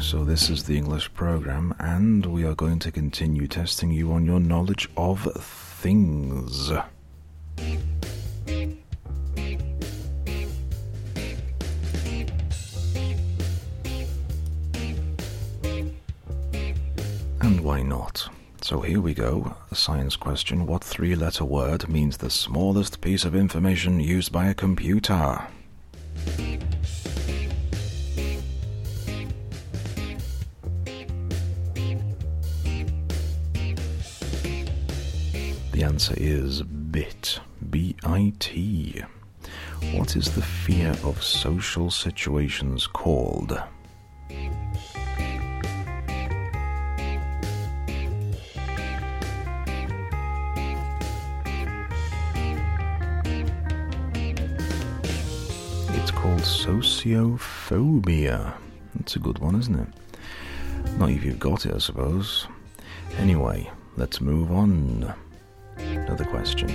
so this is the English program, and we are going to continue testing you on your knowledge of things. And why not? So here we go. A science question. What three letter word means the smallest piece of information used by a computer? The answer is bit. B I T. What is the fear of social situations called? It's called sociophobia. That's a good one, isn't it? Not if you've got it, I suppose. Anyway, let's move on. Another question.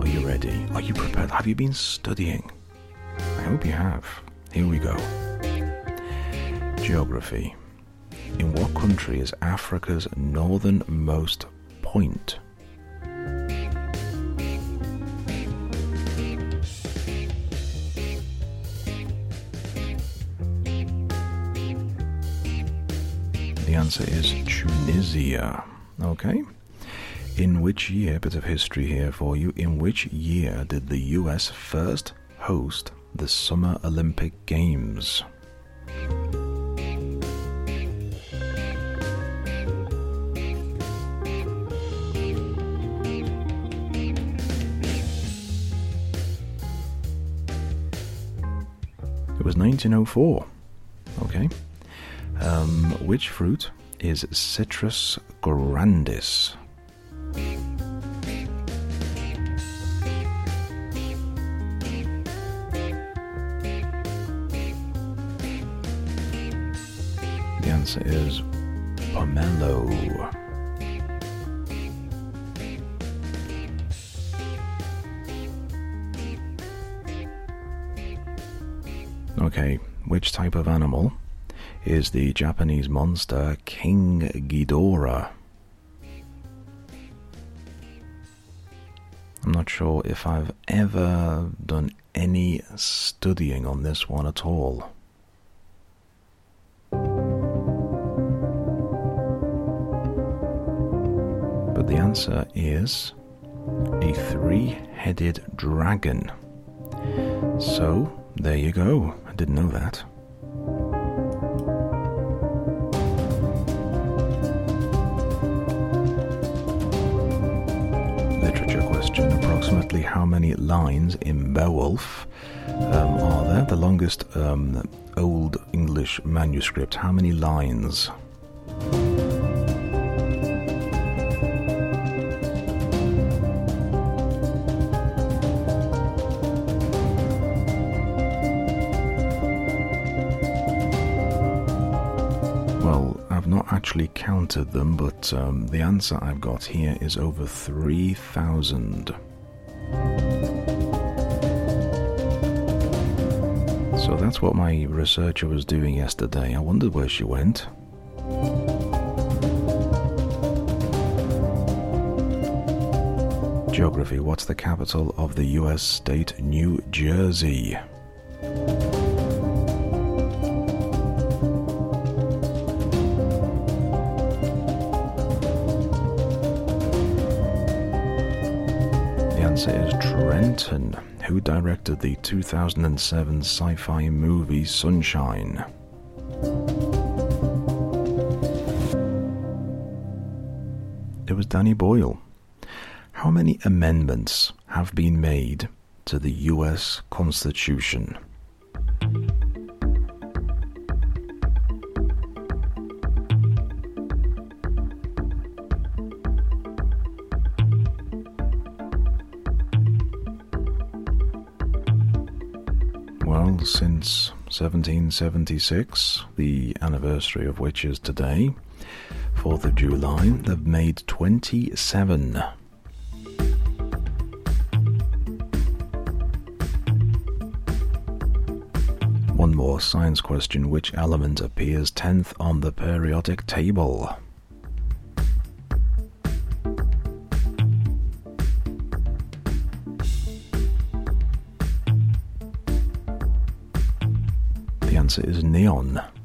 Are you ready? Are you prepared? Have you been studying? I hope you have. Here we go. Geography. In what country is Africa's northernmost point? The answer is Tunisia. Okay. In which year, bit of history here for you, in which year did the US first host the Summer Olympic Games? It was 1904. Okay. Um, which fruit is Citrus grandis? Is pomelo. Okay, which type of animal is the Japanese monster King Ghidorah? I'm not sure if I've ever done any studying on this one at all. The answer is a three headed dragon. So, there you go. I didn't know that. Literature question Approximately how many lines in Beowulf um, are there? The longest um, Old English manuscript. How many lines? Actually counted them, but um, the answer I've got here is over 3,000. So that's what my researcher was doing yesterday. I wondered where she went. Geography What's the capital of the US state New Jersey? Is Trenton. Who directed the 2007 sci fi movie Sunshine? It was Danny Boyle. How many amendments have been made to the US Constitution? Since 1776, the anniversary of which is today, 4th of July, they've made 27. one more science question. Which element appears 10th on the periodic table? Answer is neon.